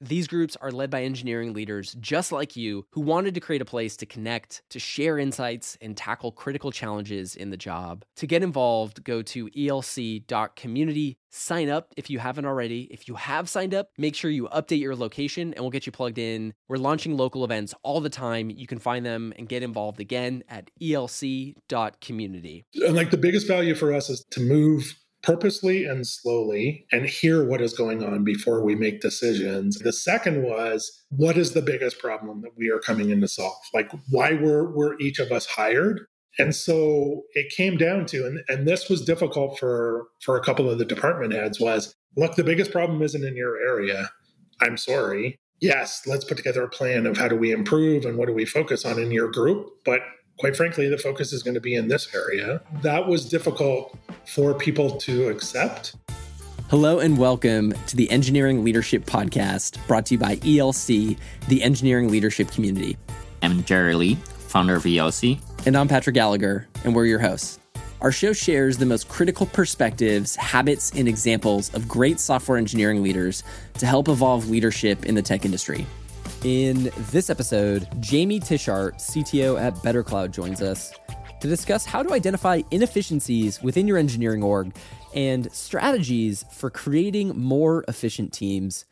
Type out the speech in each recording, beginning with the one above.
These groups are led by engineering leaders just like you who wanted to create a place to connect, to share insights, and tackle critical challenges in the job. To get involved, go to elc.community. Sign up if you haven't already. If you have signed up, make sure you update your location and we'll get you plugged in. We're launching local events all the time. You can find them and get involved again at elc.community. And like the biggest value for us is to move purposely and slowly and hear what is going on before we make decisions. The second was what is the biggest problem that we are coming in to solve? Like why were were each of us hired? And so it came down to and, and this was difficult for for a couple of the department heads was look the biggest problem isn't in your area. I'm sorry. Yes, let's put together a plan of how do we improve and what do we focus on in your group, but quite frankly, the focus is going to be in this area. That was difficult for people to accept. Hello and welcome to the Engineering Leadership Podcast brought to you by ELC, the engineering leadership community. I'm Jerry Lee, founder of ELC. And I'm Patrick Gallagher, and we're your hosts. Our show shares the most critical perspectives, habits, and examples of great software engineering leaders to help evolve leadership in the tech industry. In this episode, Jamie Tischart, CTO at BetterCloud, joins us to discuss how to identify inefficiencies within your engineering org and strategies for creating more efficient teams.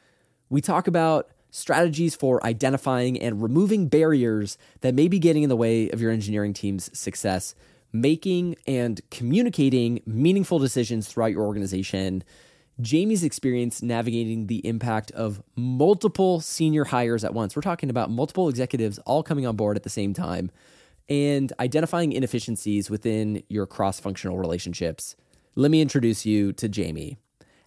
We talk about strategies for identifying and removing barriers that may be getting in the way of your engineering team's success, making and communicating meaningful decisions throughout your organization Jamie's experience navigating the impact of multiple senior hires at once. We're talking about multiple executives all coming on board at the same time and identifying inefficiencies within your cross functional relationships. Let me introduce you to Jamie.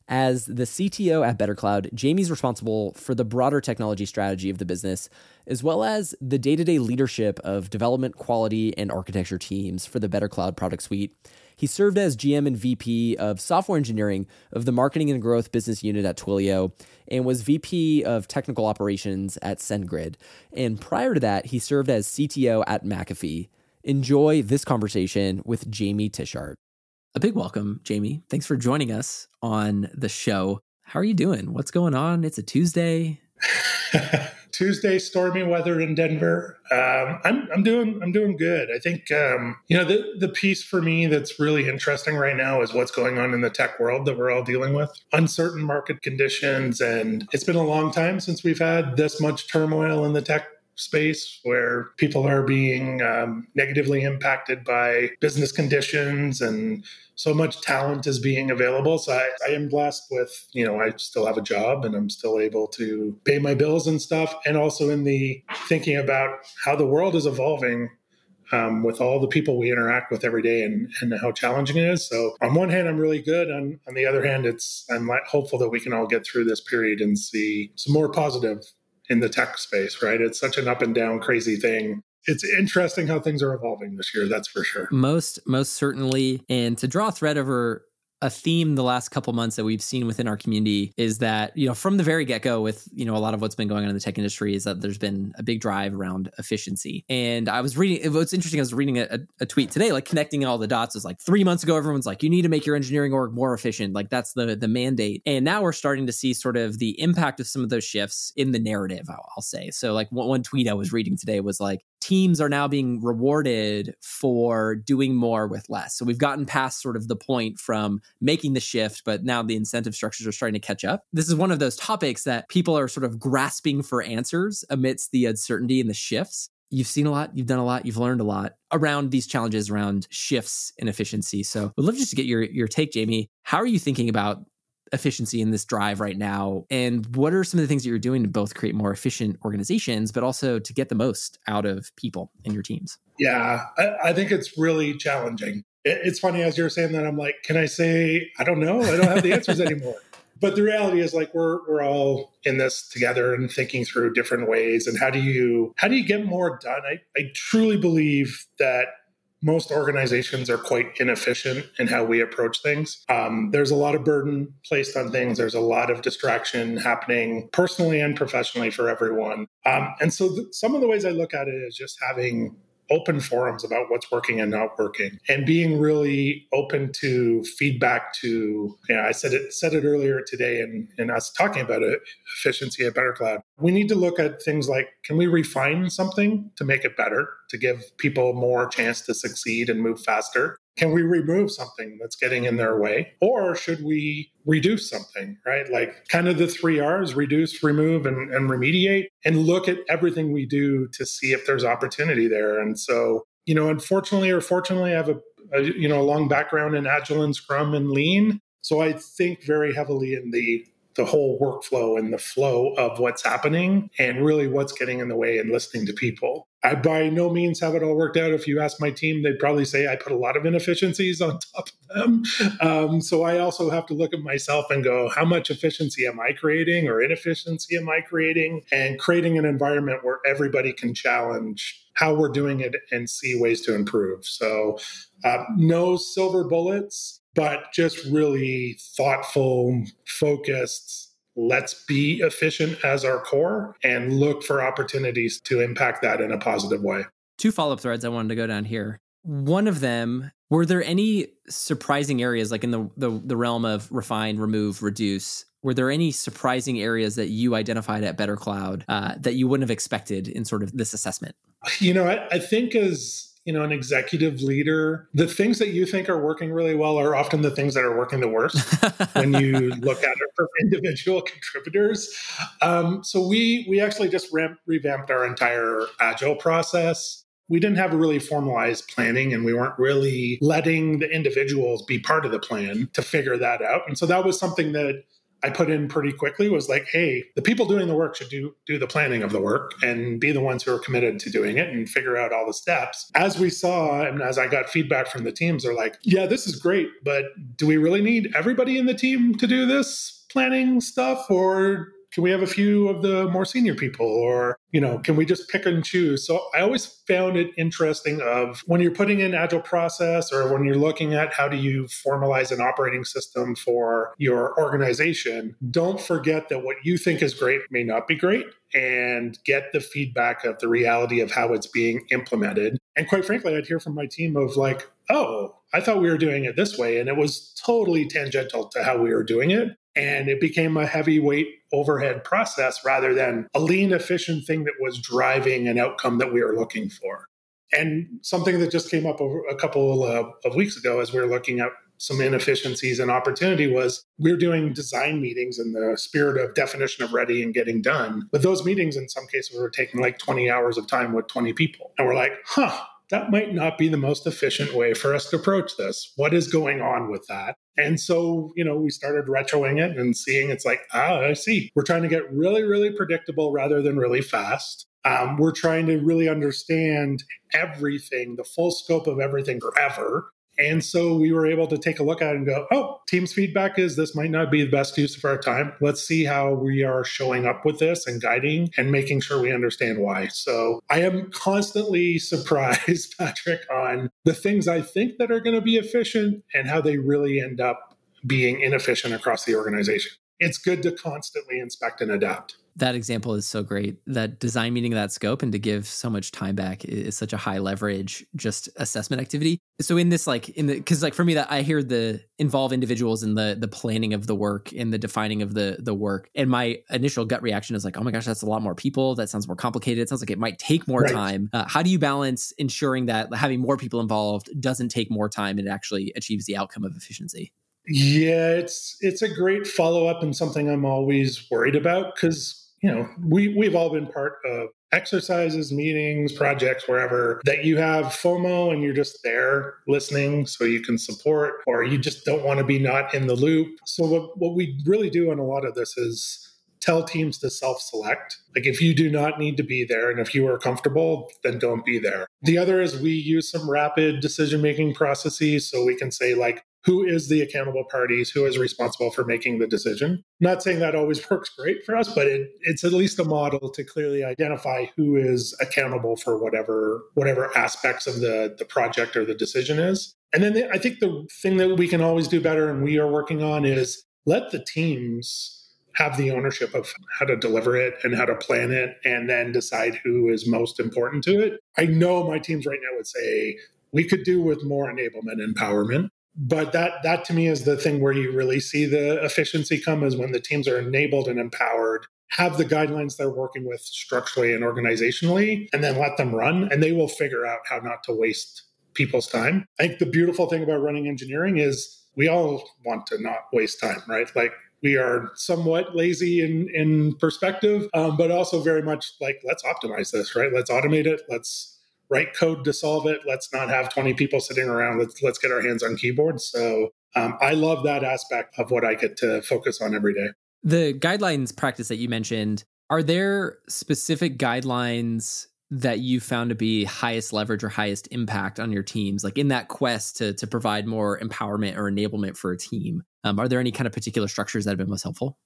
As the CTO at BetterCloud, Jamie's responsible for the broader technology strategy of the business, as well as the day to day leadership of development, quality, and architecture teams for the BetterCloud product suite. He served as GM and VP of software engineering of the marketing and growth business unit at Twilio and was VP of technical operations at SendGrid. And prior to that, he served as CTO at McAfee. Enjoy this conversation with Jamie Tischart. A big welcome, Jamie. Thanks for joining us on the show. How are you doing? What's going on? It's a Tuesday. Tuesday, stormy weather in Denver. Um, I'm I'm doing I'm doing good. I think um, you know the the piece for me that's really interesting right now is what's going on in the tech world that we're all dealing with. Uncertain market conditions, and it's been a long time since we've had this much turmoil in the tech space where people are being um, negatively impacted by business conditions and so much talent is being available. So I, I, am blessed with, you know, I still have a job and I'm still able to pay my bills and stuff. And also in the thinking about how the world is evolving um, with all the people we interact with every day and, and how challenging it is. So on one hand, I'm really good. On, on the other hand, it's I'm hopeful that we can all get through this period and see some more positive in the tech space, right? It's such an up and down crazy thing. It's interesting how things are evolving this year, that's for sure. Most most certainly. And to draw a thread over a theme the last couple months that we've seen within our community is that you know from the very get-go with you know a lot of what's been going on in the tech industry is that there's been a big drive around efficiency. And i was reading what's interesting i was reading a, a tweet today like connecting all the dots. Is like three months ago everyone's like you need to make your engineering org more efficient. Like that's the the mandate. And now we're starting to see sort of the impact of some of those shifts in the narrative i'll, I'll say. So like one, one tweet i was reading today was like teams are now being rewarded for doing more with less. So we've gotten past sort of the point from making the shift, but now the incentive structures are starting to catch up. This is one of those topics that people are sort of grasping for answers amidst the uncertainty and the shifts. You've seen a lot, you've done a lot, you've learned a lot around these challenges around shifts in efficiency. So we'd love just to get your your take, Jamie. How are you thinking about efficiency in this drive right now? And what are some of the things that you're doing to both create more efficient organizations, but also to get the most out of people in your teams? Yeah, I, I think it's really challenging. It, it's funny as you're saying that, I'm like, can I say, I don't know? I don't have the answers anymore. But the reality is like we're we're all in this together and thinking through different ways and how do you how do you get more done? I, I truly believe that most organizations are quite inefficient in how we approach things. Um, there's a lot of burden placed on things. There's a lot of distraction happening personally and professionally for everyone. Um, and so, th- some of the ways I look at it is just having open forums about what's working and not working and being really open to feedback to yeah i said it said it earlier today and in us talking about it, efficiency at BetterCloud we need to look at things like can we refine something to make it better to give people more chance to succeed and move faster can we remove something that's getting in their way? Or should we reduce something right? Like kind of the three r's reduce remove and, and remediate and look at everything we do to see if there's opportunity there. And so you know unfortunately or fortunately i have a, a you know a long background in agile and scrum and lean. So i think very heavily in the the whole workflow and the flow of what's happening and really what's getting in the way and listening to people. I by no means have it all worked out. If you ask my team, they'd probably say I put a lot of inefficiencies on top of them. Um, so I also have to look at myself and go, how much efficiency am I creating or inefficiency am I creating? And creating an environment where everybody can challenge how we're doing it and see ways to improve. So uh, no silver bullets but just really thoughtful, focused. Let's be efficient as our core and look for opportunities to impact that in a positive way. Two follow up threads I wanted to go down here. One of them, were there any surprising areas, like in the, the, the realm of refine, remove, reduce? Were there any surprising areas that you identified at BetterCloud uh, that you wouldn't have expected in sort of this assessment? You know, I, I think as you know an executive leader the things that you think are working really well are often the things that are working the worst when you look at it for individual contributors. Um, so we we actually just ramp, revamped our entire agile process. We didn't have a really formalized planning and we weren't really letting the individuals be part of the plan to figure that out. And so that was something that I put in pretty quickly was like, hey, the people doing the work should do do the planning of the work and be the ones who are committed to doing it and figure out all the steps. As we saw and as I got feedback from the teams, they're like, yeah, this is great, but do we really need everybody in the team to do this planning stuff or can we have a few of the more senior people or you know can we just pick and choose so i always found it interesting of when you're putting in agile process or when you're looking at how do you formalize an operating system for your organization don't forget that what you think is great may not be great and get the feedback of the reality of how it's being implemented and quite frankly i'd hear from my team of like oh I thought we were doing it this way. And it was totally tangential to how we were doing it. And it became a heavyweight overhead process rather than a lean, efficient thing that was driving an outcome that we were looking for. And something that just came up a couple of weeks ago as we were looking at some inefficiencies and opportunity was we we're doing design meetings in the spirit of definition of ready and getting done. But those meetings, in some cases, were taking like 20 hours of time with 20 people. And we're like, huh, that might not be the most efficient way for us to approach this. What is going on with that? And so, you know, we started retroing it and seeing it's like, ah, I see. We're trying to get really, really predictable rather than really fast. Um, we're trying to really understand everything, the full scope of everything forever. And so we were able to take a look at it and go, oh, team's feedback is this might not be the best use of our time. Let's see how we are showing up with this and guiding and making sure we understand why. So I am constantly surprised, Patrick, on the things I think that are going to be efficient and how they really end up being inefficient across the organization. It's good to constantly inspect and adapt that example is so great. That design meeting that scope and to give so much time back is such a high leverage just assessment activity. So in this like in the cuz like for me that I hear the involve individuals in the the planning of the work in the defining of the the work and my initial gut reaction is like oh my gosh that's a lot more people that sounds more complicated it sounds like it might take more right. time. Uh, how do you balance ensuring that having more people involved doesn't take more time and it actually achieves the outcome of efficiency? Yeah, it's it's a great follow up and something I'm always worried about because you know, we, we've all been part of exercises, meetings, projects, wherever that you have FOMO and you're just there listening so you can support, or you just don't want to be not in the loop. So, what, what we really do on a lot of this is tell teams to self select. Like, if you do not need to be there and if you are comfortable, then don't be there. The other is we use some rapid decision making processes so we can say, like, who is the accountable parties, who is responsible for making the decision. not saying that always works great for us, but it, it's at least a model to clearly identify who is accountable for whatever whatever aspects of the, the project or the decision is. And then the, I think the thing that we can always do better and we are working on is let the teams have the ownership of how to deliver it and how to plan it and then decide who is most important to it. I know my teams right now would say we could do with more enablement empowerment. But that that to me is the thing where you really see the efficiency come is when the teams are enabled and empowered, have the guidelines they're working with structurally and organizationally, and then let them run, and they will figure out how not to waste people's time. I think the beautiful thing about running engineering is we all want to not waste time, right? Like we are somewhat lazy in in perspective, um, but also very much like let's optimize this, right? Let's automate it. Let's write code to solve it. Let's not have 20 people sitting around. Let's let's get our hands on keyboards. So um, I love that aspect of what I get to focus on every day. The guidelines practice that you mentioned, are there specific guidelines that you found to be highest leverage or highest impact on your teams like in that quest to to provide more empowerment or enablement for a team um, are there any kind of particular structures that have been most helpful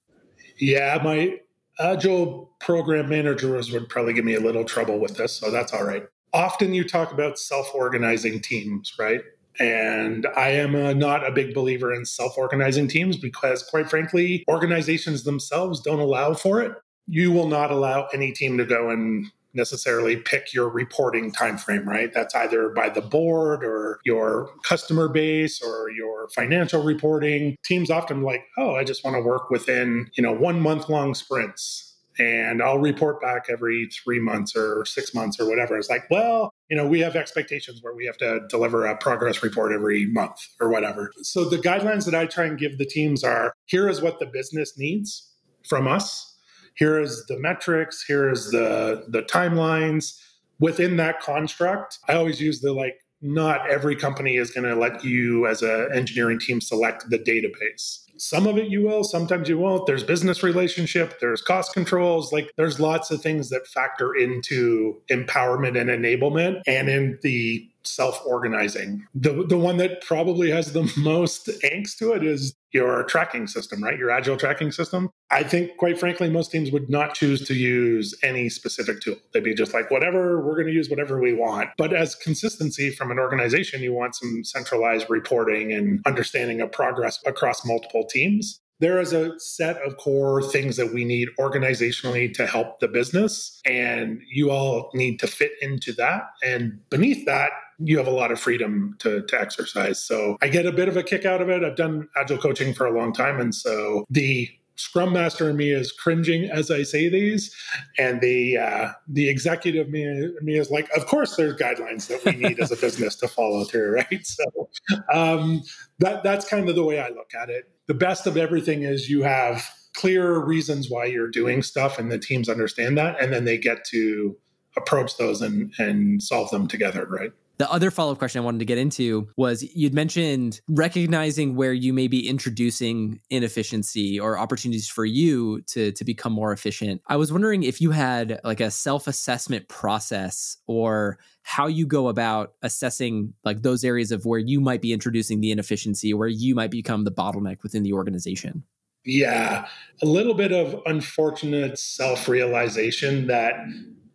yeah my agile program managers would probably give me a little trouble with this so that's all right often you talk about self-organizing teams right? And I am a, not a big believer in self organizing teams because, quite frankly, organizations themselves don't allow for it. You will not allow any team to go and necessarily pick your reporting time frame right? That's either by the board or your customer base or your financial reporting. Teams often like oh i just want to work within you know one month long sprints and I'll report back every three months or six months or whatever. It's like, well, you know, we have expectations where we have to deliver a progress report every month or whatever. So the guidelines that I try and give the teams are here is what the business needs from us here is the metrics here is the the timelines within that construct i always use the like not every company is going to let you as an engineering team select the database some of it you will sometimes you won't. There's business relationship there's cost controls like there's lots of things that factor into empowerment and enablement. And in the self-organizing. The the one that probably has the most angst to it is your tracking system, right? Your agile tracking system. I think quite frankly most teams would not choose to use any specific tool. They'd be just like whatever, we're going to use whatever we want. But as consistency from an organization, you want some centralized reporting and understanding of progress across multiple teams there is a set of core things that we need organizationally to help the business and you all need to fit into that and beneath that you have a lot of freedom to, to exercise. So I get a bit of a kick out of it. I've done agile coaching for a long time. And so the Scrum Master in me is cringing as I say these, and the uh, the executive me, me is like, of course, there's guidelines that we need as a business to follow through, right? So um, that that's kind of the way I look at it. The best of everything is you have clear reasons why you're doing stuff, and the teams understand that, and then they get to approach those and and solve them together, right? The other follow up question I wanted to get into was you'd mentioned recognizing where you may be introducing inefficiency or opportunities for you to, to become more efficient. I was wondering if you had like a self assessment process or how you go about assessing like those areas of where you might be introducing the inefficiency, where you might become the bottleneck within the organization. Yeah, a little bit of unfortunate self realization that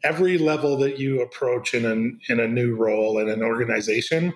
every level that you approach in a, in a new role in an organization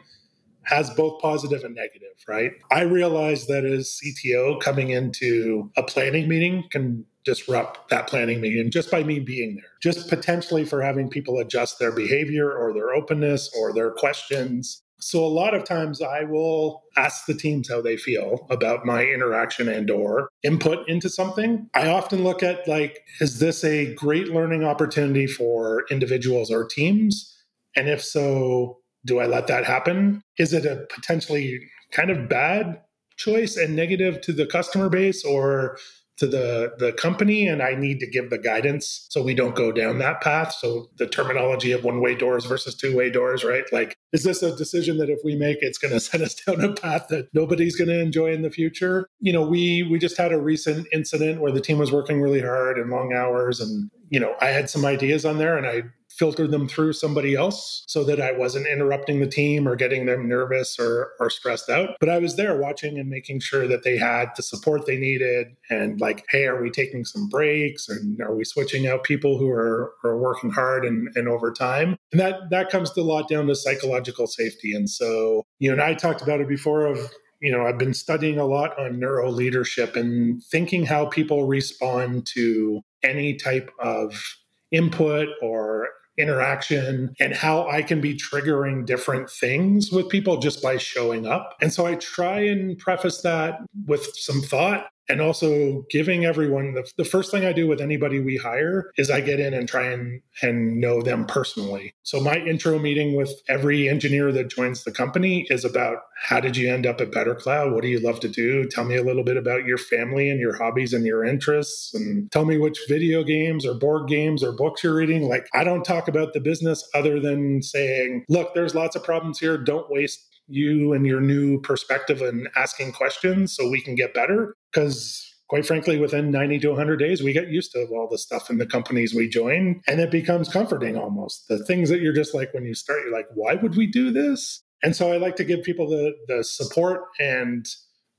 has both positive and negative, right? I realize that as CTO, coming into a planning meeting can disrupt that planning meeting just by me being there, just potentially for having people adjust their behavior or their openness or their questions so a lot of times I will ask the teams how they feel about my interaction and or input into something. I often look at like is this a great learning opportunity for individuals or teams? And if so, do I let that happen? Is it a potentially kind of bad choice and negative to the customer base or to the the company and I need to give the guidance so we don't go down that path. So the terminology of one way doors versus two way doors, right? Like, is this a decision that if we make, it's going to set us down a path that nobody's going to enjoy in the future? You know, we we just had a recent incident where the team was working really hard and long hours, and you know, I had some ideas on there, and I filter them through somebody else so that I wasn't interrupting the team or getting them nervous or, or stressed out. But I was there watching and making sure that they had the support they needed and like, hey, are we taking some breaks and are we switching out people who are, are working hard and, and overtime? And that that comes a lot down to psychological safety. And so, you know, and I talked about it before of you know, I've been studying a lot on neuro leadership and thinking how people respond to any type of input or interaction and how I can be triggering different things with people just by showing up. And so I try and preface that with some thought and also giving everyone the, the first thing I do with anybody we hire is I get in and try and and know them personally. So my intro meeting with every engineer that joins the company is about how did you end up at BetterCloud? What do you love to do? Tell me a little bit about your family and your hobbies and your interests and tell me which video games or board games or books you're reading. Like I don't talk about the business other than saying, look, there's lots of problems here. Don't waste you and your new perspective and asking questions so we can get better. Because quite frankly, within 90 to 100 days, we get used to all the stuff in the companies we join, and it becomes comforting almost. The things that you're just like, when you start, you're like, why would we do this? And so I like to give people the, the support and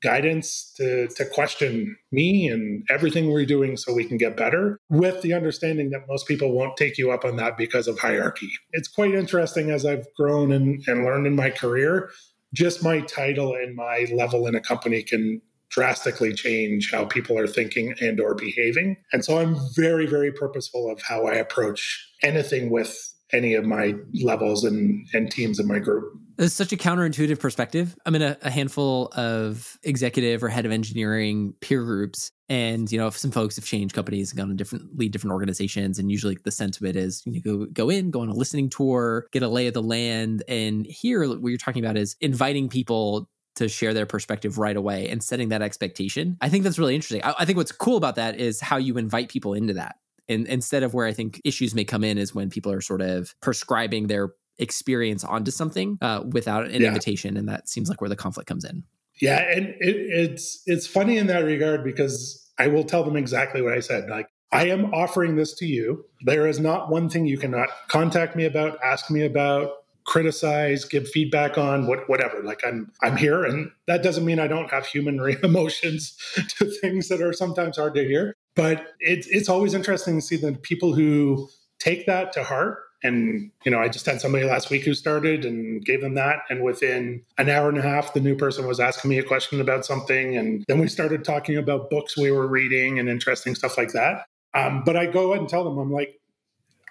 guidance to, to question me and everything we're doing so we can get better with the understanding that most people won't take you up on that because of hierarchy. It's quite interesting as I've grown and, and learned in my career. Just my title and my level in a company can drastically change how people are thinking and or behaving and so i'm very very purposeful of how i approach anything with any of my levels and, and teams in my group. It's such a counterintuitive perspective. I'm in a, a, handful of executive or head of engineering peer groups, and you know, some folks have changed companies and gone to different lead different organizations. And usually, the sense of it is you know, go go in, go on a listening tour, get a lay of the land. And here, what you're talking about is inviting people to share their perspective right away and setting that expectation. I think that's really interesting. I, I think what's cool about that is how you invite people into that and instead of where I think issues may come in is when people are sort of prescribing their experience onto something uh, without an yeah. invitation, and that seems like where the conflict comes in. Yeah, and it, it's it's funny in that regard because I will tell them exactly what I said. Like I am offering this to you. There is not one thing you cannot contact me about, ask me about, criticize, give feedback on, what whatever. Like I'm I'm here, and that doesn't mean I don't have human emotions to things that are sometimes hard to hear. But it's it's always interesting to see the people who take that to heart. And you know, I just had somebody last week who started and gave them that, and within an hour and a half, the new person was asking me a question about something, and then we started talking about books we were reading and interesting stuff like that. Um, but I go ahead and tell them, I'm like,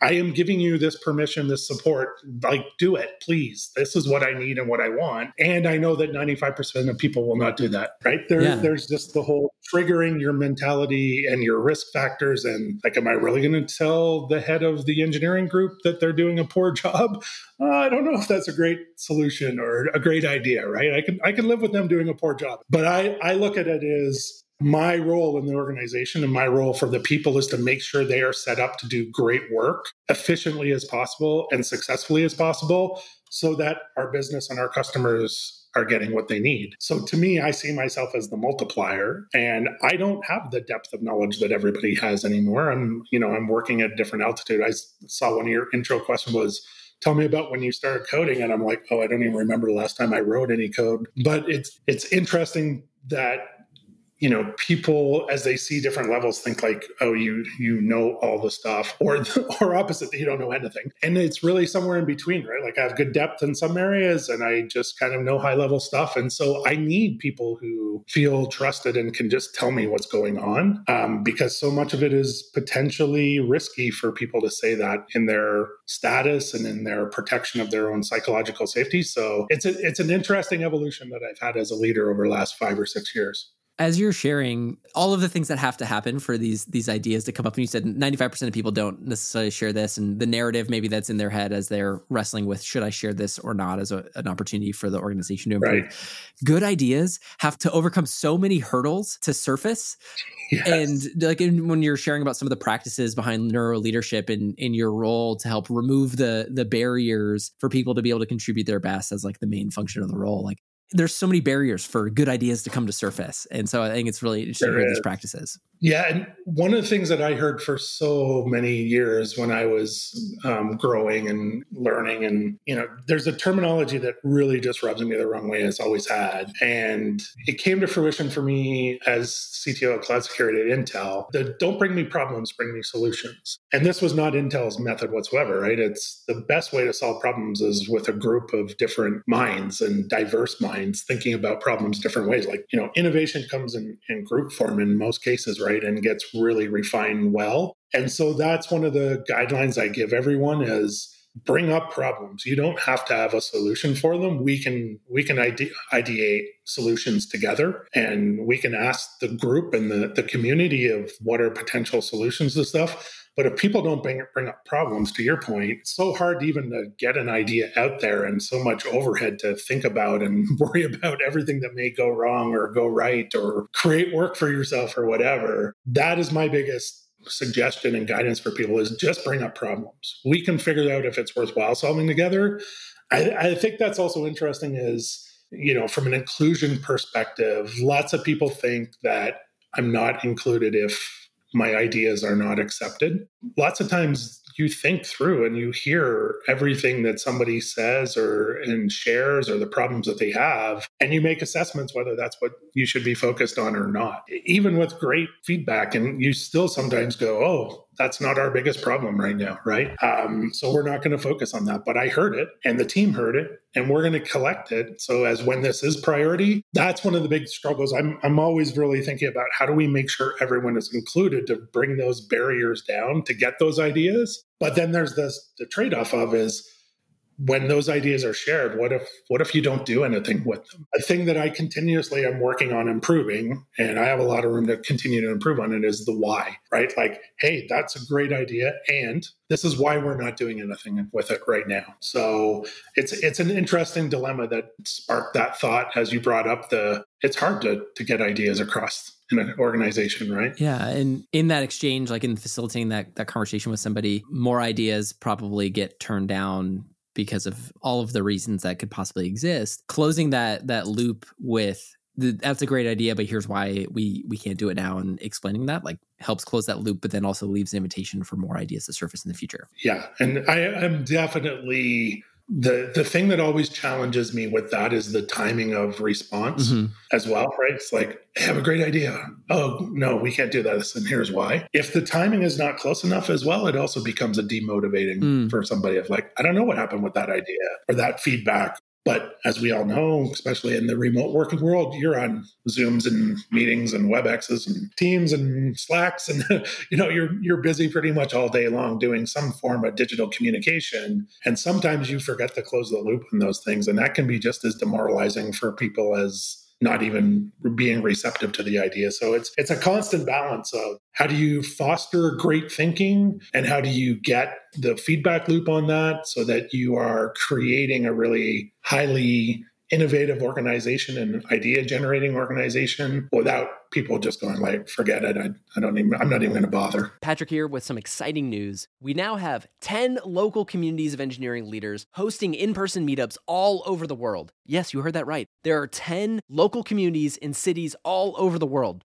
I am giving you this permission, this support. Like, do it, please. This is what I need and what I want. And I know that 95% of people will not do that, right? There, yeah. There's just the whole triggering your mentality and your risk factors. And like, am I really going to tell the head of the engineering group that they're doing a poor job? Uh, I don't know if that's a great solution or a great idea, right? I can, I can live with them doing a poor job. But I, I look at it as, my role in the organization and my role for the people is to make sure they are set up to do great work efficiently as possible and successfully as possible so that our business and our customers are getting what they need. So to me, I see myself as the multiplier and I don't have the depth of knowledge that everybody has anymore. I'm, you know, I'm working at a different altitude. I saw one of your intro question was tell me about when you started coding and I'm like, "Oh, I don't even remember the last time I wrote any code." But it's it's interesting that you know people as they see different levels think like oh you you know all the stuff or or opposite that you don't know anything. And it's really somewhere in between right? Like i have good depth in some areas and i just kind of know high level stuff and so i need people who feel trusted and can just tell me what's going on um, because so much of it is potentially risky for people to say that in their status and in their protection of their own psychological safety. So it's a, it's an interesting evolution that i've had as a leader over the last five or six years as you're sharing all of the things that have to happen for these these ideas to come up and you said 95% of people don't necessarily share this and the narrative maybe that's in their head as they're wrestling with should i share this or not as a, an opportunity for the organization to improve right. good ideas have to overcome so many hurdles to surface yes. and like in, when you're sharing about some of the practices behind neuro leadership in in your role to help remove the the barriers for people to be able to contribute their best as like the main function of the role like there's so many barriers for good ideas to come to surface. And so I think it's really interesting to hear these practices. Yeah, and one of the things that I heard for so many years when I was um, growing and learning, and you know, there's a terminology that really just rubs me the wrong way. It's always had, and it came to fruition for me as CTO of cloud security at Intel. The don't bring me problems, bring me solutions. And this was not Intel's method whatsoever, right? It's the best way to solve problems is with a group of different minds and diverse minds thinking about problems different ways. Like you know, innovation comes in, in group form in most cases, right? right and gets really refined well and so that's one of the guidelines i give everyone is bring up problems you don't have to have a solution for them we can we can ide- ideate solutions together and we can ask the group and the, the community of what are potential solutions to stuff but if people don't bring, bring up problems, to your point, it's so hard to even to get an idea out there and so much overhead to think about and worry about everything that may go wrong or go right or create work for yourself or whatever. That is my biggest suggestion and guidance for people is just bring up problems. We can figure out if it's worthwhile solving together. I, I think that's also interesting is, you know, from an inclusion perspective, lots of people think that I'm not included if my ideas are not accepted. Lots of times you think through and you hear everything that somebody says or and shares or the problems that they have and you make assessments whether that's what you should be focused on or not even with great feedback and you still sometimes go oh that's not our biggest problem right now, right? Um, so we're not going to focus on that. But I heard it and the team heard it and we're going to collect it. So as when this is priority, that's one of the big struggles. I'm, I'm always really thinking about how do we make sure everyone is included to bring those barriers down to get those ideas. But then there's this the trade-off of is when those ideas are shared what if what if you don't do anything with them? A thing that i continuously am working on improving and i have a lot of room to continue to improve on it is the why right? Like hey that's a great idea and this is why we're not doing anything with it right now. So it's it's an interesting dilemma that sparked that thought as you brought up the it's hard to to get ideas across in an organization, right? Yeah, and in that exchange, like in facilitating that that conversation with somebody, more ideas probably get turned down because of all of the reasons that could possibly exist. Closing that that loop with the, that's a great idea, but here's why we we can't do it now, and explaining that like helps close that loop, but then also leaves invitation for more ideas to surface in the future. Yeah, and I am definitely the the thing that always challenges me with that is the timing of response mm-hmm. as well right it's like I have a great idea oh no we can't do this and here's why if the timing is not close enough as well it also becomes a demotivating mm. for somebody of like i don't know what happened with that idea or that feedback but as we all know, especially in the remote working world, you're on Zooms and meetings and WebExes and Teams and Slacks, and you know you're you're busy pretty much all day long doing some form of digital communication. And sometimes you forget to close the loop on those things, and that can be just as demoralizing for people as not even being receptive to the idea. So it's it's a constant balance of how do you foster great thinking and how do you get the feedback loop on that so that you are creating a really highly innovative organization and idea generating organization without people just going like, forget it. I, I don't even, I'm not even going to bother. Patrick here with some exciting news. We now have 10 local communities of engineering leaders hosting in-person meetups all over the world. Yes, you heard that right. There are 10 local communities in cities all over the world.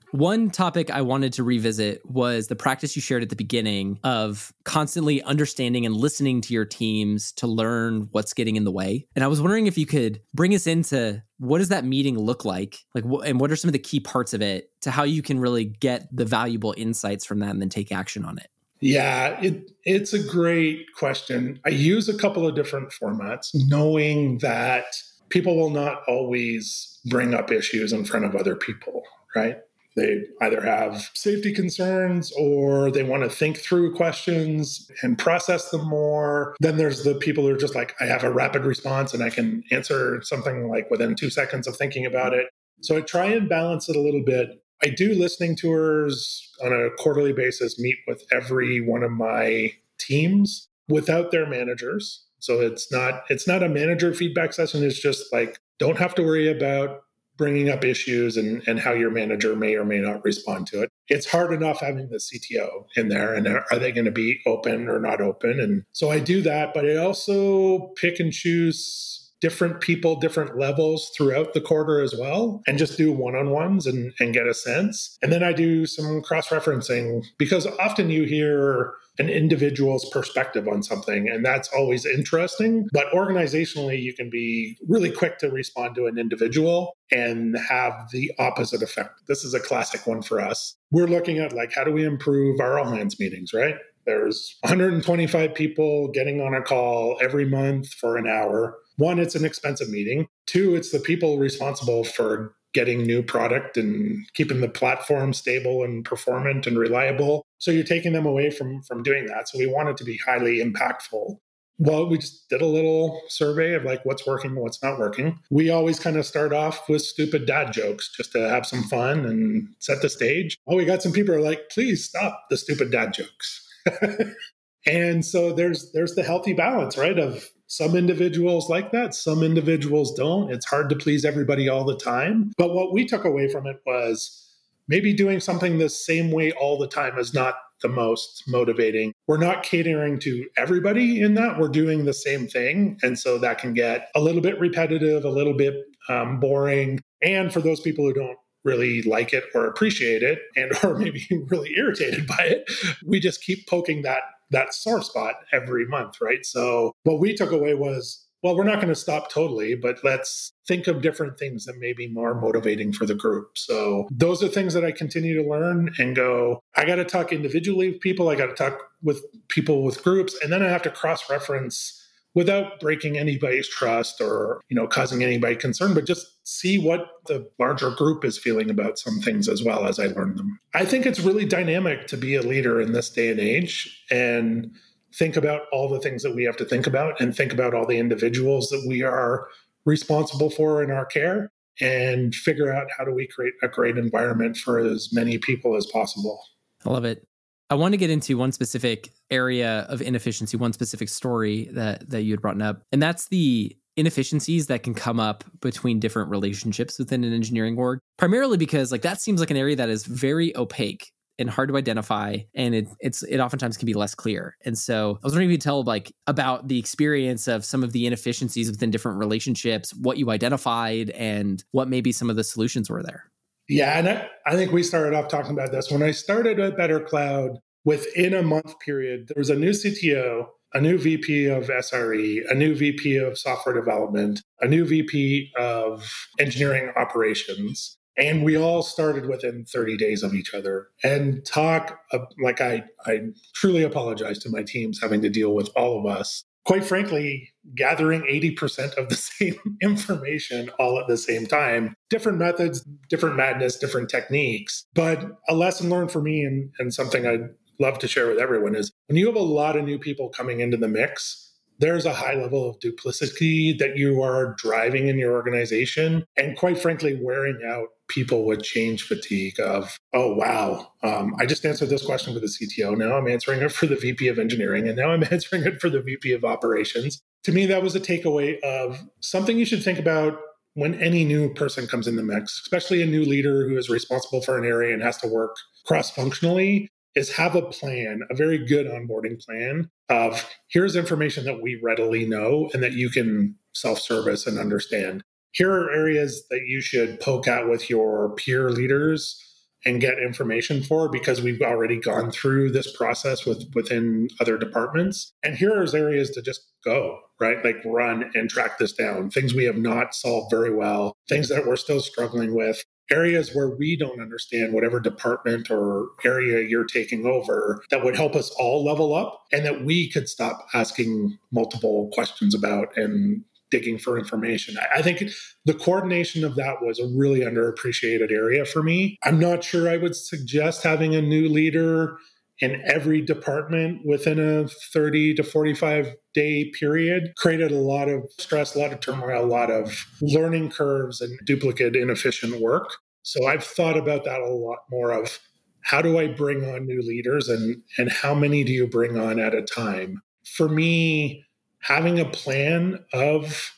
One topic I wanted to revisit was the practice you shared at the beginning of constantly understanding and listening to your teams to learn what's getting in the way. And I was wondering if you could bring us into what does that meeting look like? Like and what are some of the key parts of it to how you can really get the valuable insights from that and then take action on it? Yeah, it, it's a great question. I use a couple of different formats, knowing that people will not always bring up issues in front of other people, right? They either have safety concerns or they want to think through questions and process them more. Then there's the people who are just like, I have a rapid response and I can answer something like within two seconds of thinking about it. So I try and balance it a little bit. I do listening tours on a quarterly basis, meet with every one of my teams without their managers. So it's not it's not a manager feedback session. It's just like don't have to worry about bringing up issues and, and how your manager may or may not respond to it. It's hard enough having the CTO in there and are they going to be open or not open? And so I do that, but I also pick and choose different people, different levels throughout the quarter as well, and just do one on ones and, and get a sense. And then I do some cross referencing because often you hear an individual's perspective on something, and that's always interesting. But organizationally, you can be really quick to respond to an individual and have the opposite effect. This is a classic one for us. We're looking at like, how do we improve our all hands meetings, right? There's 125 people getting on a call every month for an hour. One, it's an expensive meeting. Two, it's the people responsible for getting new product and keeping the platform stable and performant and reliable. So you're taking them away from from doing that. So we want it to be highly impactful. Well, we just did a little survey of like what's working, what's not working. We always kind of start off with stupid dad jokes just to have some fun and set the stage. Oh, we got some people are like, please stop the stupid dad jokes. and so there's there's the healthy balance, right? Of some individuals like that, some individuals don't. It's hard to please everybody all the time. But what we took away from it was maybe doing something the same way all the time is not the most motivating. We're not catering to everybody in that. We're doing the same thing. And so that can get a little bit repetitive, a little bit um, boring. And for those people who don't really like it or appreciate it and or maybe really irritated by it we just keep poking that that sore spot every month, right? So what we took away was, well, we're not going to stop totally, but let's think of different things that may be more motivating for the group. So those are things that I continue to learn and go, I got to talk individually with people, I got to talk with people with groups, and then I have to cross reference without breaking anybody's trust or you know causing anybody concern but just see what the larger group is feeling about some things as well as i learn them. I think it's really dynamic to be a leader in this day and age and think about all the things that we have to think about and think about all the individuals that we are responsible for in our care and figure out how do we create a great environment for as many people as possible. I love it I want to get into one specific area of inefficiency, one specific story that that you had brought up, and that's the inefficiencies that can come up between different relationships within an engineering org. Primarily because like that seems like an area that is very opaque and hard to identify and it, it's it oftentimes can be less clear and so i was wondering if you could tell like about the experience of some of the inefficiencies within different relationships what you identified and what maybe some of the solutions were there yeah, and I, I, think we started off talking about this. When I started at BetterCloud, within a month period, there was a new CTO, a new VP of SRE, a new VP of software development, a new VP of engineering operations. And we all started within 30 days of each other and talk uh, like I, I truly apologize to my teams having to deal with all of us quite frankly, gathering 80% of the same information all at the same time. Different methods, different madness, different techniques. But a lesson learned for me and, and something I'd love to share with everyone is when you have a lot of new people coming into the mix, there's a high level of duplicity that you are driving in your organization and quite frankly wearing out people with change fatigue of oh wow um, i just answered this question for the cto now i'm answering it for the vp of engineering and now i'm answering it for the vp of operations. To me that was a takeaway of something you should think about when any new person comes in the mix especially a new leader who is responsible for an area and has to work cross functionally is have a plan, a very good onboarding plan of here's information that we readily know and that you can self service and understand. Here are areas that you should poke out with your peer leaders and get information for because we've already gone through this process with within other departments. And here are areas to just go, right? Like run and track this down. Things we have not solved very well, things that we're still struggling with areas where we don't understand whatever department or area you're taking over that would help us all level up and that we could stop asking multiple questions about and digging for information. I think the coordination of that was a really underappreciated area for me. I'm not sure I would suggest having a new leader in every department within a 30 to 45 day period created a lot of stress, a lot of turmoil, a lot of learning curves and duplicate, inefficient work. So I've thought about that a lot more of how do I bring on new leaders and and how many do you bring on at a time? For me, having a plan of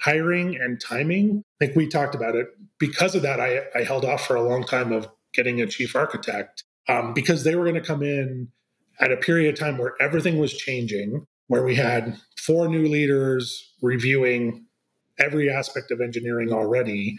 hiring and timing, I think we talked about it. Because of that, I, I held off for a long time of getting a chief architect um, because they were going to come in at a period of time where everything was changing, where we had four new leaders reviewing every aspect of engineering already.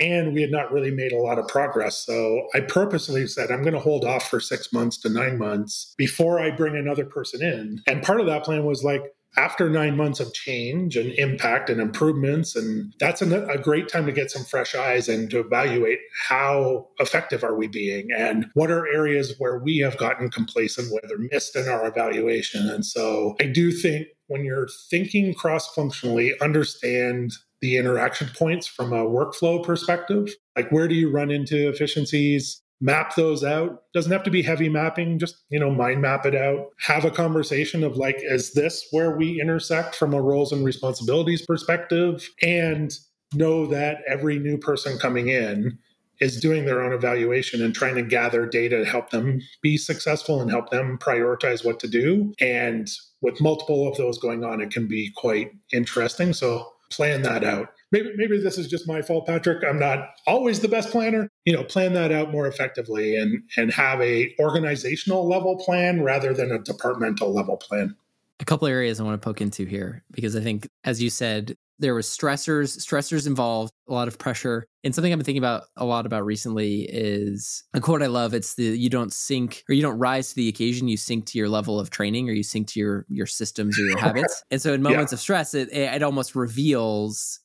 And we had not really made a lot of progress. So I purposely said, I'm going to hold off for six months to nine months before I bring another person in. And part of that plan was like, after nine months of change and impact and improvements and that's a, a, great time to get some fresh eyes and to evaluate how effective are we being and what are areas where we have gotten complacent with or missed in our evaluation. And so i do think when you're thinking cross-functionally understand the interaction points from a workflow perspective. Like where do you run into efficiencies map those out. Doesn't have to be heavy mapping just you know mind map it out. Have a conversation of like is this where we intersect from a roles and responsibilities perspective? And know that every new person coming in is doing their own evaluation and trying to gather data to help them be successful and help them prioritize what to do. And with multiple of those going on it can be quite interesting. So plan that out maybe maybe this is just my fault patrick. I'm not always the best planner. You know plan that out more effectively and and have a organizational level plan rather than a departmental level plan. A couple areas i want to poke into here because i think as you said there was stressors stressors involved a lot of pressure. And something i've been thinking about a lot about recently is a quote i love it's the you don't sink or you don't rise to the occasion you sink to your level of training or you sink to your your systems or your habits. And so in moments yeah. of stress it, it almost reveals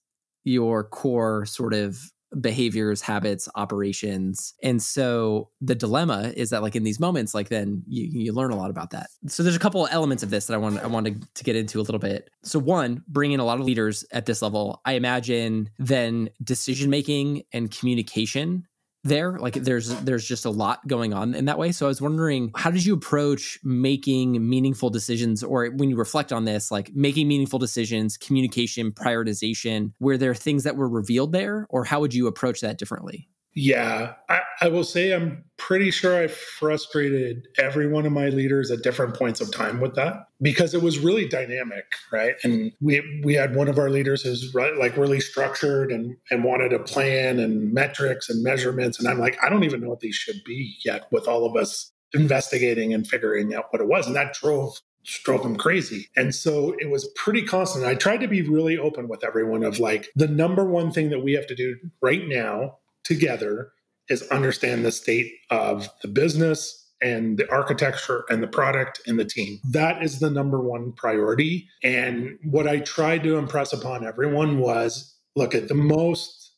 your core sort of behaviors, habits, operations. And so the dilemma is that like in these moments, like then you, you learn a lot about that. So there's a couple elements of this that I want I wanted to get into a little bit. So one, bring in a lot of leaders at this level, I imagine then decision making and communication there like there's there's just a lot going on in that way. So i was wondering how did you approach making meaningful decisions or when you reflect on this like making meaningful decisions communication prioritization were there things that were revealed there or how would you approach that differently yeah, I, I, will say I'm pretty sure I frustrated every one of my leaders at different points of time with that because it was really dynamic, right? And we we had one of our leaders who's right, like really structured and and wanted a plan and metrics and measurements, and I'm like, I don't even know what these should be yet. With all of us investigating and figuring out what it was, and that drove drove him crazy. And so it was pretty constant. I tried to be really open with everyone of like the number one thing that we have to do right now together is understand the state of the business and the architecture and the product and the team. That is the number one priority. And what I tried to impress upon everyone was look at the most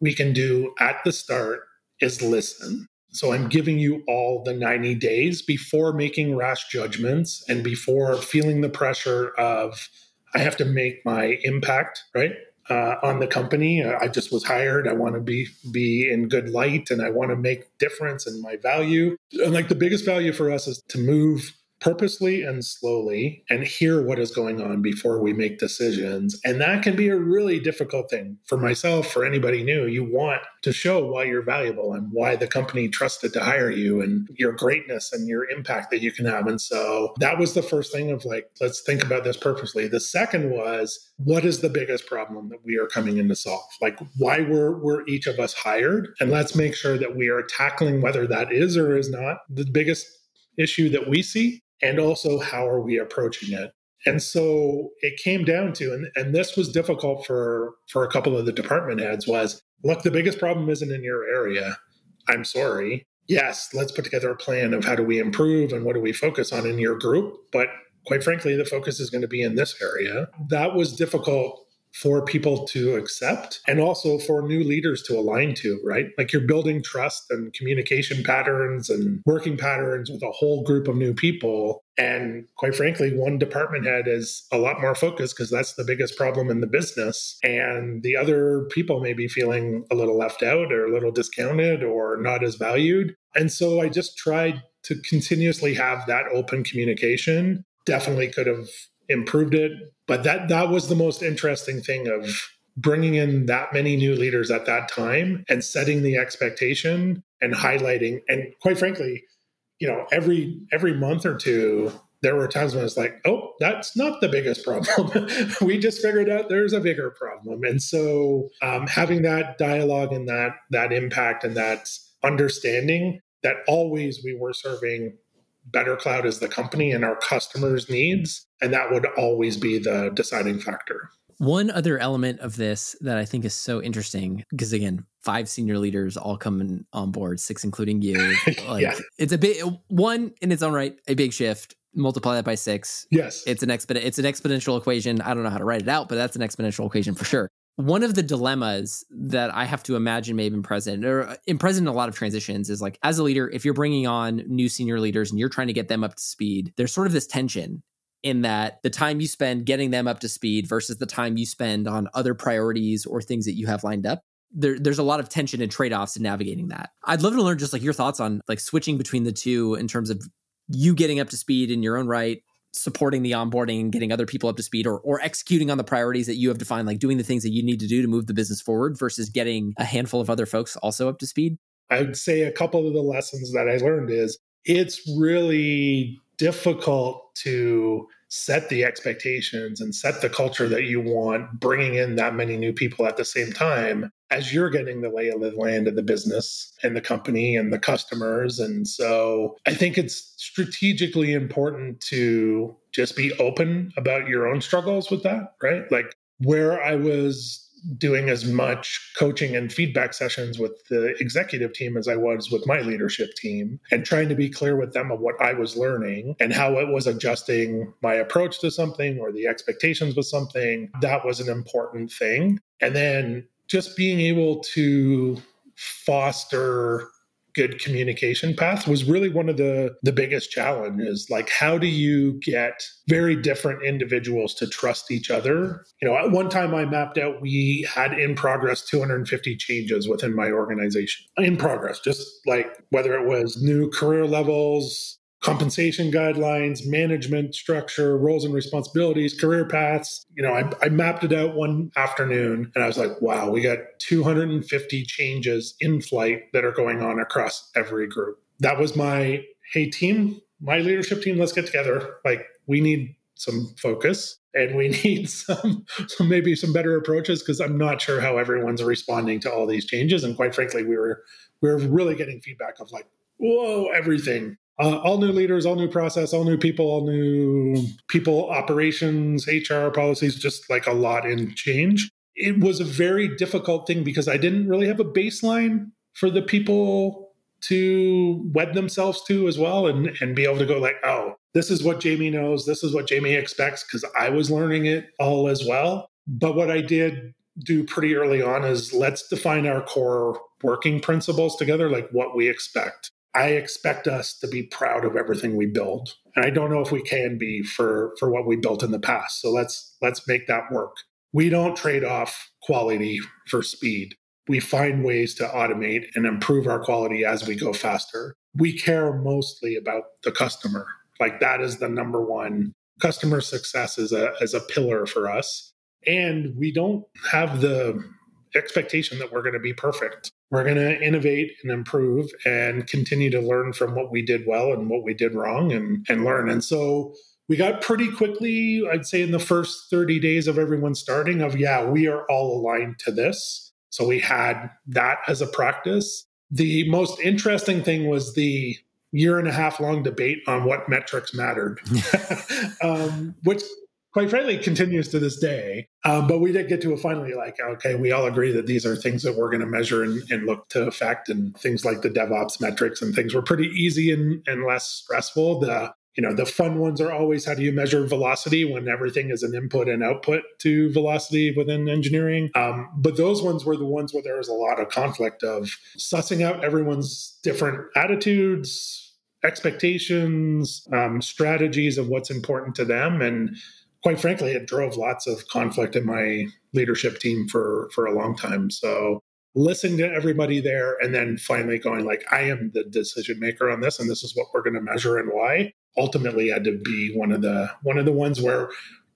we can do at the start is listen. So I'm giving you all the 90 days before making rash judgments and before feeling the pressure of I have to make my impact, right? Uh, on the company. I just was hired. I want to be be in good light, and I want to make difference in my value. And like the biggest value for us is to move purposely and slowly and hear what is going on before we make decisions. And that can be a really difficult thing for myself, for anybody new. You want to show why you're valuable and why the company trusted to hire you and your greatness and your impact that you can have. And so that was the first thing of like, let's think about this purposely. The second was, what is the biggest problem that we are coming in to solve? Like why were, were each of us hired? And let's make sure that we are tackling whether that is or is not the biggest issue that we see and also how are we approaching it. And so it came down to and, and this was difficult for for a couple of the department heads was look the biggest problem isn't in your area. I'm sorry. Yes let's put together a plan of how do we improve and what do we focus on in your group but quite frankly the focus is going to be in this area. That was difficult for people to accept and also for new leaders to align to, right? Like you're building trust and communication patterns and working patterns with a whole group of new people. And quite frankly, one department head is a lot more focused because that's the biggest problem in the business. And the other people may be feeling a little left out or a little discounted or not as valued. And so I just tried to continuously have that open communication. Definitely could have improved it. But that that was the most interesting thing of bringing in that many new leaders at that time and setting the expectation and highlighting. And quite frankly you know every every month or two there were times when it's like oh that's not the biggest problem. We just figured out there's a bigger problem. And so um, having that dialogue and that that impact and that understanding that always we were serving BetterCloud as the company and our customers needs and that would always be the deciding factor one other element of this that I think is so interesting, because again, five senior leaders all coming on board, six including you. Like yeah. it's a big one in its own right, a big shift. Multiply that by six. Yes. It's an exponent it's an exponential equation. I don't know how to write it out, but that's an exponential equation for sure. One of the dilemmas that I have to imagine may have been present or uh, in present in a lot of transitions is like as a leader, if you're bringing on new senior leaders and you're trying to get them up to speed, there's sort of this tension in that the time you spend getting them up to speed versus the time you spend on other priorities or things that you have lined up there, there's a lot of tension and trade-offs in navigating that. I'd love to learn just like your thoughts on like switching between the two in terms of you getting up to speed in your own right supporting the onboarding and getting other people up to speed or, or executing on the priorities that you have defined like doing the things that you need to do to move the business forward versus getting a handful of other folks also up to speed? I would say a couple of the lessons that i learned is it's really difficult to set the expectations and set the culture that you want, bringing in that many new people at the same time as you're getting the lay of the land of the business and the company and the customers. And so I think it's strategically important to just be open about your own struggles with that, right? Like where I was doing as much coaching and feedback sessions with the executive team as I was with my leadership team and trying to be clear with them of what I was learning and how it was adjusting my approach to something or the expectations with something. That was an important thing. And then just being able to foster good communication path was really one of the the biggest challenges. Like how do you get very different individuals to trust each other? You know at one time i mapped out we had in progress 250 changes within my organization. In progress just like whether it was new career levels compensation guidelines, management structure, roles and responsibilities, career paths. You know, I, I, mapped it out one afternoon and I was like, wow, we got 250 changes in flight that are going on across every group. That was my, hey, team, my leadership team, let's get together. Like, we need some focus and we need some, some maybe some better approaches because I'm not sure how everyone's responding to all these changes. And quite frankly, we were we were really getting feedback of like, whoa, everything uh, all new leaders, all new process, all new people, all new people, operations, HR policies, just like a lot in change. It was a very difficult thing because I didn't really have a baseline for the people to wed themselves to as well and, and be able to go like, oh, this is what Jamie knows. This is what Jamie expects because I was learning it all as well. But what I did do pretty early on is let's define our core working principles together, like what we expect. I expect us to be proud of everything we build. And I don't know if we can be for for what we built in the past. So let's let's make that work. We don't trade off quality for speed. We find ways to automate and improve our quality as we go faster. We care mostly about the customer. Like that is the number one customer success is a as a pillar for us. And we don't have the expectation that we're going to be perfect. We're going to innovate and improve and continue to learn from what we did well and what we did wrong and, and learn. And so we got pretty quickly, I'd say in the first 30 days of everyone starting, of yeah, we are all aligned to this. So we had that as a practice. The most interesting thing was the year and a half long debate on what metrics mattered, um, which quite frankly continues to this day. Um, but we did get to a finally like, okay, we all agree that these are things that we're going to measure and, and, look to affect, and things like the DevOps metrics and things were pretty easy and, and less stressful. The you know the fun ones are always how do you measure velocity when everything is an input and output to velocity within engineering um, but those ones were the ones where there was a lot of conflict of sussing out everyone's different attitudes expectations um, strategies of what's important to them and quite frankly, it drove lots of conflict in my leadership team for for a long time. So listening to everybody there and then finally going like i am the decision maker on this and this is what we're going to measure and why ultimately had to be one of the one of the ones where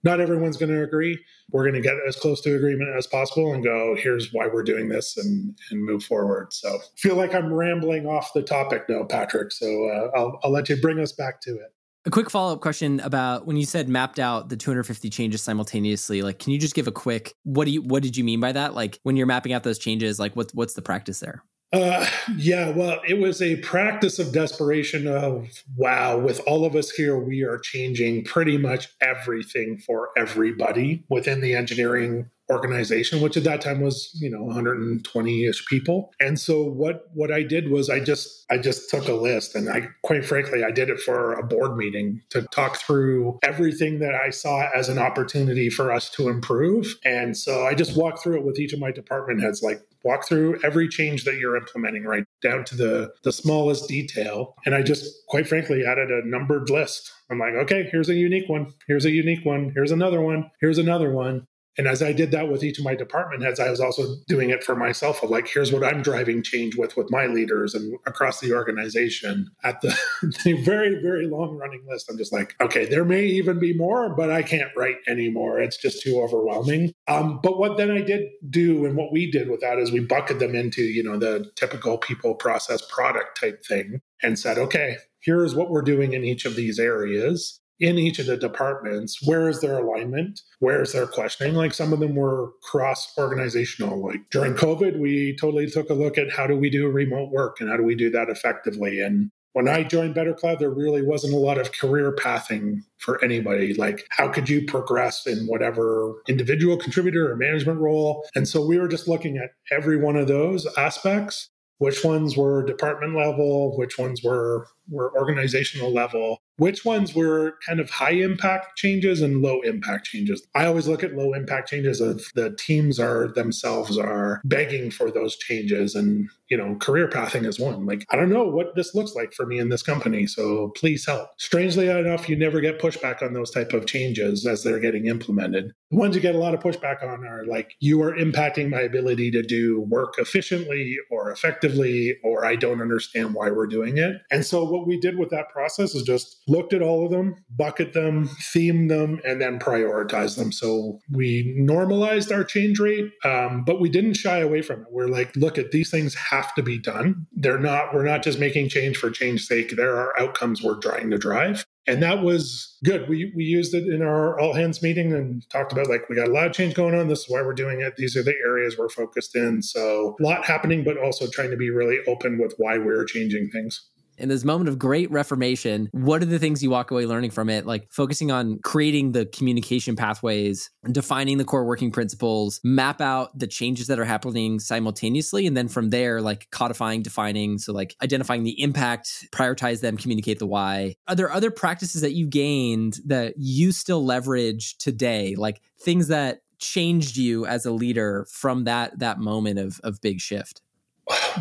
not everyone's going to agree. We're going to get as close to agreement as possible and go, here's why we're doing this and, and move forward. So feel like I'm rambling off the topic now, Patrick. So uh, I'll, I'll let you bring us back to it. A quick follow up question about when you said mapped out the 250 changes simultaneously. Like, can you just give a quick what do you what did you mean by that? Like, when you're mapping out those changes, like what what's the practice there? Uh, yeah, well, it was a practice of desperation of wow, with all of us here, we are changing pretty much everything for everybody within the engineering organization which at that time was you know 120ish people. And so what what i did was i just i just took a list and i quite frankly i did it for a board meeting to talk through everything that i saw as an opportunity for us to improve. And so i just walked through it with each of my department heads like walk through every change that you're implementing right down to the the smallest detail. And i just quite frankly added a numbered list. I'm like okay here's a unique one here's a unique one here's another one here's another one and as I did that with each of my department heads, I was also doing it for myself of like, here's what I'm driving change with with my leaders and across the organization. At the, the very, very long running list, I'm just like, okay, there may even be more, but I can't write anymore. It's just too overwhelming. Um, but what then I did do and what we did with that is we bucketed them into, you know, the typical people process product type thing and said, okay, here's what we're doing in each of these areas in each of the departments where is their alignment? Where is their questioning? Like some of them were cross organizational like during covid we totally took a look at how do we do remote work and how do we do that effectively. And when I joined BetterCloud, there really wasn't a lot of career pathing for anybody. Like, how could you progress in whatever individual contributor or management role? And so we were just looking at every one of those aspects which ones were department level, which ones were were organizational level, which ones were kind of high impact changes and low impact changes. I always look at low impact changes if the teams are themselves are begging for those changes and you know career pathing is one. Like i don't know what this looks like for me in this company so please help. Strangely enough you never get pushback on those type of changes as they're getting implemented. The ones you get a lot of pushback on are like you are impacting my ability to do work efficiently or effectively or i don't understand why we're doing it. And so what we did with that process is just looked at all of them, bucket them, theme them, and then prioritize them. So we normalized our change rate, um, but we didn't shy away from it. We're like, look at these things have to be done. They're not, we're not just making change for change sake. There are outcomes we're trying to drive. And that was good. We, we used it in our all hands meeting and talked about like, we got a lot of change going on. This is why we're doing it. These are the areas we're focused in. So a lot happening, but also trying to be really open with why we're changing things in this moment of great reformation, what are the things you walk away learning from it? Like focusing on creating the communication pathways, defining the core working principles, map out the changes that are happening simultaneously. And then from there, like codifying, defining. So, like identifying the impact, prioritize them, communicate the why. Are there other practices that you gained that you still leverage today? Like things that changed you as a leader from that that moment of of big shift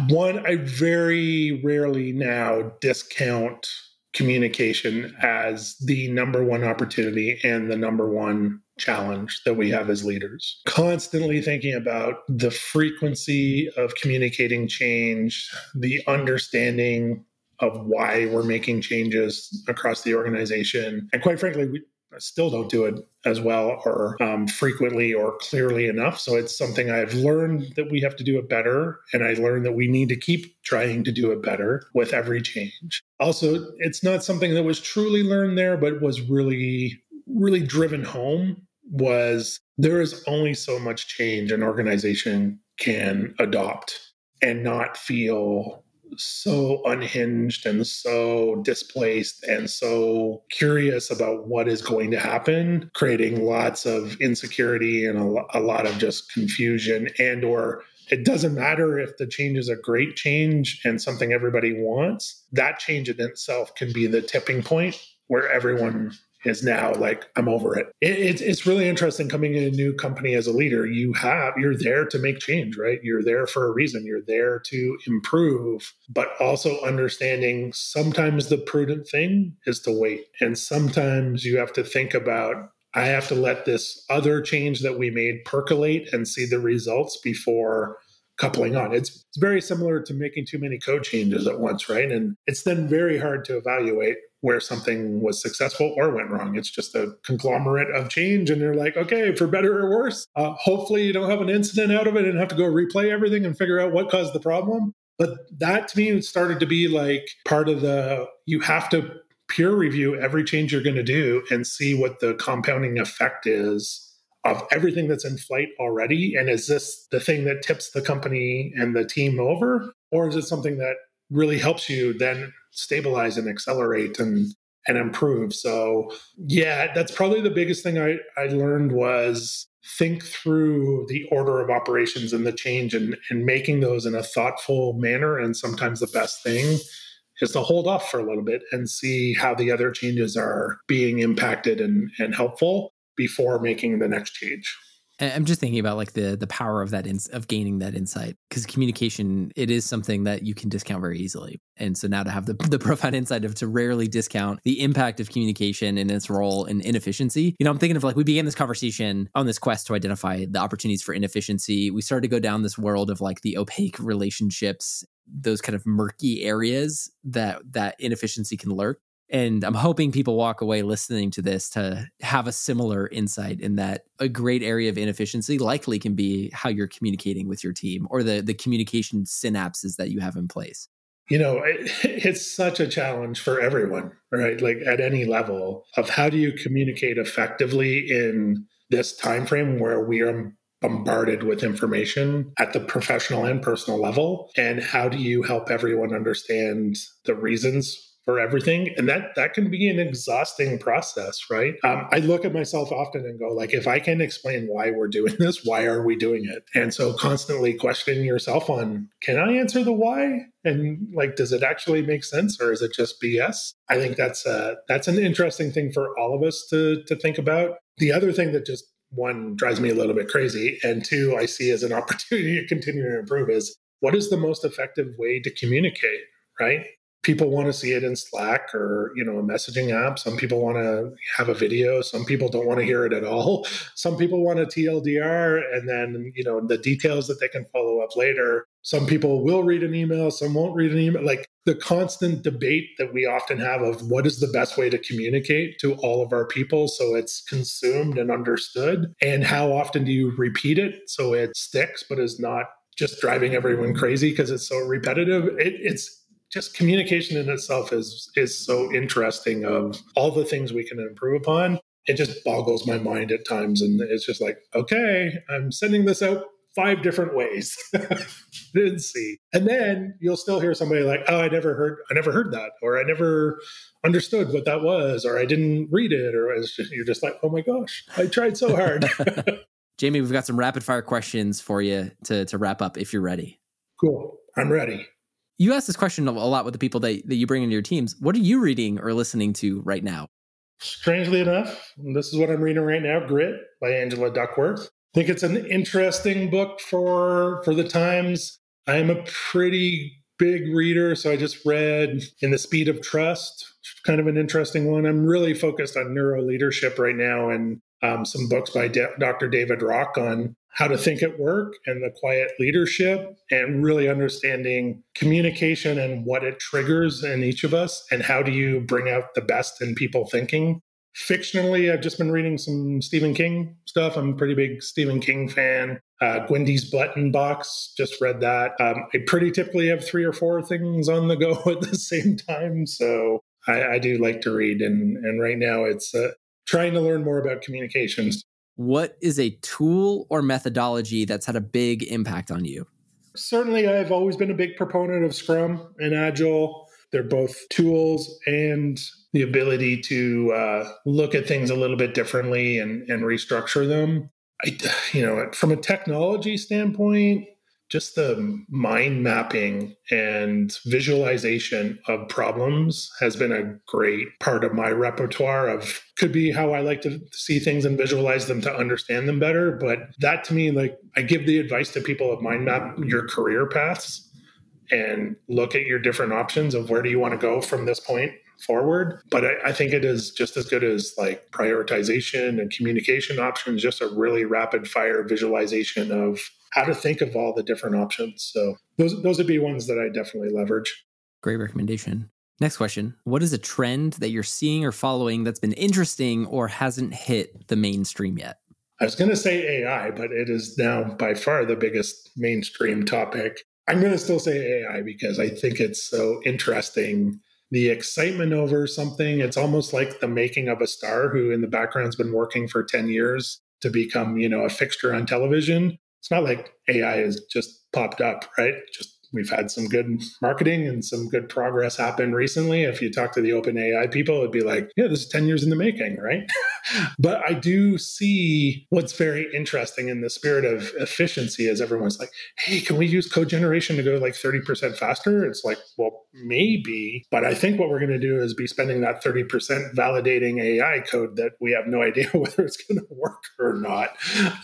one, I very rarely now discount communication as the number one opportunity and the number one challenge that we have as leaders. Constantly thinking about the frequency of communicating change, the understanding of why we're making changes across the organization. And quite frankly, we, still don't do it as well or um, frequently or clearly enough. So it's something I've learned that we have to do it better. And I learned that we need to keep trying to do it better with every change. Also, it's not something that was truly learned there, but was really, really driven home was there is only so much change an organization can adopt and not feel so unhinged and so displaced and so curious about what is going to happen creating lots of insecurity and a, a lot of just confusion and or it doesn't matter if the change is a great change and something everybody wants that change in itself can be the tipping point where everyone is now like i'm over it. it it's, it's really interesting coming in a new company as a leader. You have you're there to make change right? You're there for a reason. You're there to improve but also understanding sometimes the prudent thing is to wait. And sometimes you have to think about i have to let this other change that we made percolate and see the results before coupling on. It's, it's very similar to making too many code changes at once, right? And it's then very hard to evaluate where something was successful or went wrong. It's just a conglomerate of change. And you're like, okay, for better or worse, uh, hopefully you don't have an incident out of it and have to go replay everything and figure out what caused the problem. But that to me started to be like part of the, you have to peer review every change you're going to do and see what the compounding effect is of everything that's in flight already? And is this the thing that tips the company and the team over? Or is it something that really helps you then stabilize and accelerate and and improve? So yeah, that's probably the biggest thing I, I learned was think through the order of operations and the change and, and making those in a thoughtful manner. And sometimes the best thing is to hold off for a little bit and see how the other changes are being impacted and, and helpful before making the next change. I'm just thinking about like the the power of that in, of gaining that insight because communication it is something that you can discount very easily, and so now to have the the profound insight of to rarely discount the impact of communication and its role in inefficiency. You know, I'm thinking of like we began this conversation on this quest to identify the opportunities for inefficiency. We started to go down this world of like the opaque relationships, those kind of murky areas that that inefficiency can lurk. And I'm hoping people walk away listening to this to have a similar insight in that a great area of inefficiency likely can be how you're communicating with your team or the, the communication synapses that you have in place. You know, it, it's such a challenge for everyone, right? Like at any level of how do you communicate effectively in this time frame where we are bombarded with information at the professional and personal level and how do you help everyone understand the reasons for everything. And that that can be an exhausting process right? Um, i look at myself often and go like if i can explain why we're doing this why are we doing it? And so constantly questioning yourself on can i answer the why? And like does it actually make sense or is it just bs i think that's a, that's an interesting thing for all of us to to think about. The other thing that just one drives me a little bit crazy and two i see as an opportunity to continue to improve is what is the most effective way to communicate right people want to see it in Slack or you know a messaging app. Some people want to have a video. Some people don't want to hear it at all. Some people want a TLDR and then you know the details that they can follow up later. Some people will read an email. Some won't read an email. Like the constant debate that we often have of what is the best way to communicate to all of our people so it's consumed and understood, and how often do you repeat it so it sticks but is not just driving everyone crazy because it's so repetitive. It, it's just communication in itself is is so interesting of all the things we can improve upon. It just boggles my mind at times and it's just like okay i'm sending this out five different ways. Didn't see. And then you'll still hear somebody like oh i never heard i never heard that or i never understood what that was or i didn't read it or just, you're just like oh my gosh i tried so hard. Jamie we've got some rapid fire questions for you to, to wrap up if you're ready. Cool. I'm ready you ask this question a lot with the people that, that you bring into your teams. What are you reading or listening to right now? Strangely enough, this is what I'm reading right now Grit by Angela Duckworth. I think it's an interesting book for for the times. I am a pretty big reader, so I just read In the Speed of Trust, kind of an interesting one. I'm really focused on neuro leadership right now and um, some books by Dr. David Rock on how to think at work and the quiet leadership and really understanding communication and what it triggers in each of us and how do you bring out the best in people thinking fictionally i've just been reading some stephen king stuff i'm a pretty big stephen king fan uh, Gwendy's Button Box, just read that. Um, I pretty typically have three or four things on the go at the same time. So I, I do like to read. And, and right now it's uh, trying to learn more about communications what is a tool or methodology that's had a big impact on you? Certainly, I've always been a big proponent of Scrum and Agile. They're both tools and the ability to uh, look at things a little bit differently and, and restructure them. I, you know, from a technology standpoint, just the mind mapping and visualization of problems has been a great part of my repertoire of could be how I like to see things and visualize them to understand them better. But that to me, like I give the advice to people of mind map your career paths and look at your different options of where do you want to go from this point forward. But I, I, think it is just as good as like prioritization and communication options, just a really rapid fire visualization of how to think of all the different options. So those those would be ones that I definitely leverage. Great recommendation. Next question. What is a trend that you're seeing or following that's been interesting or hasn't hit the mainstream yet? I was going to say AI, but it is now by far the biggest mainstream topic. I'm going to still say AI because I think it's so interesting the excitement over something. It's almost like the making of a star who in the background's been working for 10 years to become, you know, a fixture on television. It's not like AI has just popped up, right? Just we've had some good marketing and some good progress happen recently. If you talk to the OpenAI people, it'd be like, yeah, this is 10 years in the making, right? but I do see what's very interesting in the spirit of efficiency is everyone's like, hey, can we use code generation to go like 30% faster? It's like, well, maybe. But I think what we're going to do is be spending that 30% validating AI code that we have no idea whether it's going to work or not.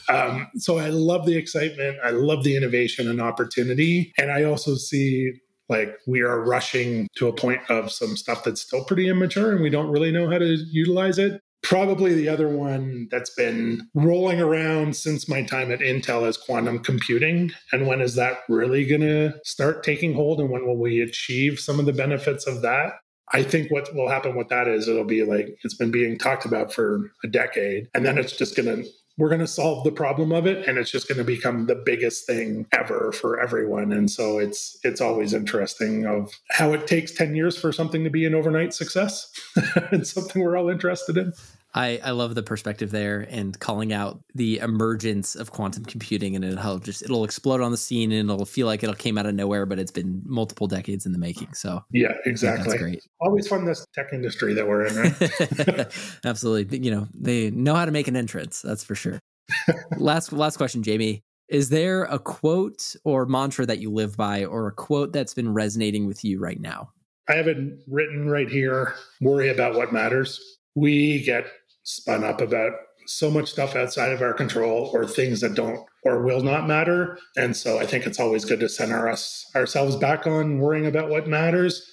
Um, so I love the excitement. I love the innovation and opportunity. And I also see like we are rushing to a point of some stuff that's still pretty immature and we don't really know how to utilize it Probably the other one that's been rolling around since my time at Intel is quantum computing. And when is that really going to start taking hold? And when will we achieve some of the benefits of that? I think what will happen with that is it'll be like it's been being talked about for a decade. And then it's just going to we're going to solve the problem of it and it's just going to become the biggest thing ever for everyone. And so it's it's always interesting of how it takes 10 years for something to be an overnight success and something we're all interested in I, I love the perspective there and calling out the emergence of quantum computing and it'll just it'll explode on the scene and it'll feel like it'll came out of nowhere, but it's been multiple decades in the making. So yeah, exactly. That's great. Always fun this tech industry that we're in. Right? Absolutely. You know, they know how to make an entrance. That's for sure. last last question, Jamie. Is there a quote or mantra that you live by, or a quote that's been resonating with you right now? I have it written right here. Worry about what matters. We get spun up about so much stuff outside of our control or things that don't or will not matter. And so I think it's always good to center us ourselves back on worrying about what matters.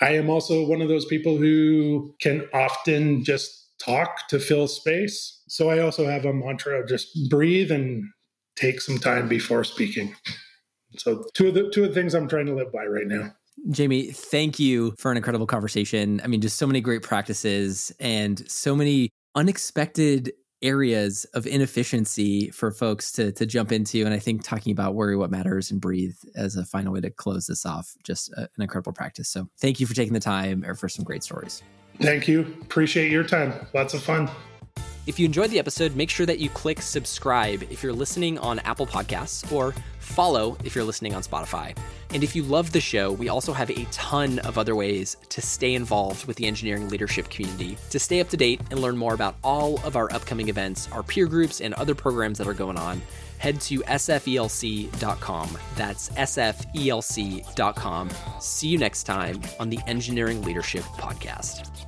I am also one of those people who can often just talk to fill space. So I also have a mantra of just breathe and take some time before speaking. So two of the two of the things I'm trying to live by right now. Jamie, thank you for an incredible conversation. I mean, just so many great practices and so many unexpected areas of inefficiency for folks to to jump into and i think talking about worry what matters and breathe as a final way to close this off just a, an incredible practice. So thank you for taking the time or for some great stories. Thank you. Appreciate your time. Lots of fun if you enjoyed the episode, make sure that you click subscribe if you're listening on Apple Podcasts or follow if you're listening on Spotify. And if you love the show, we also have a ton of other ways to stay involved with the engineering leadership community. To stay up to date and learn more about all of our upcoming events, our peer groups, and other programs that are going on, head to sfelc.com. That's sfelc.com. See you next time on the Engineering Leadership Podcast.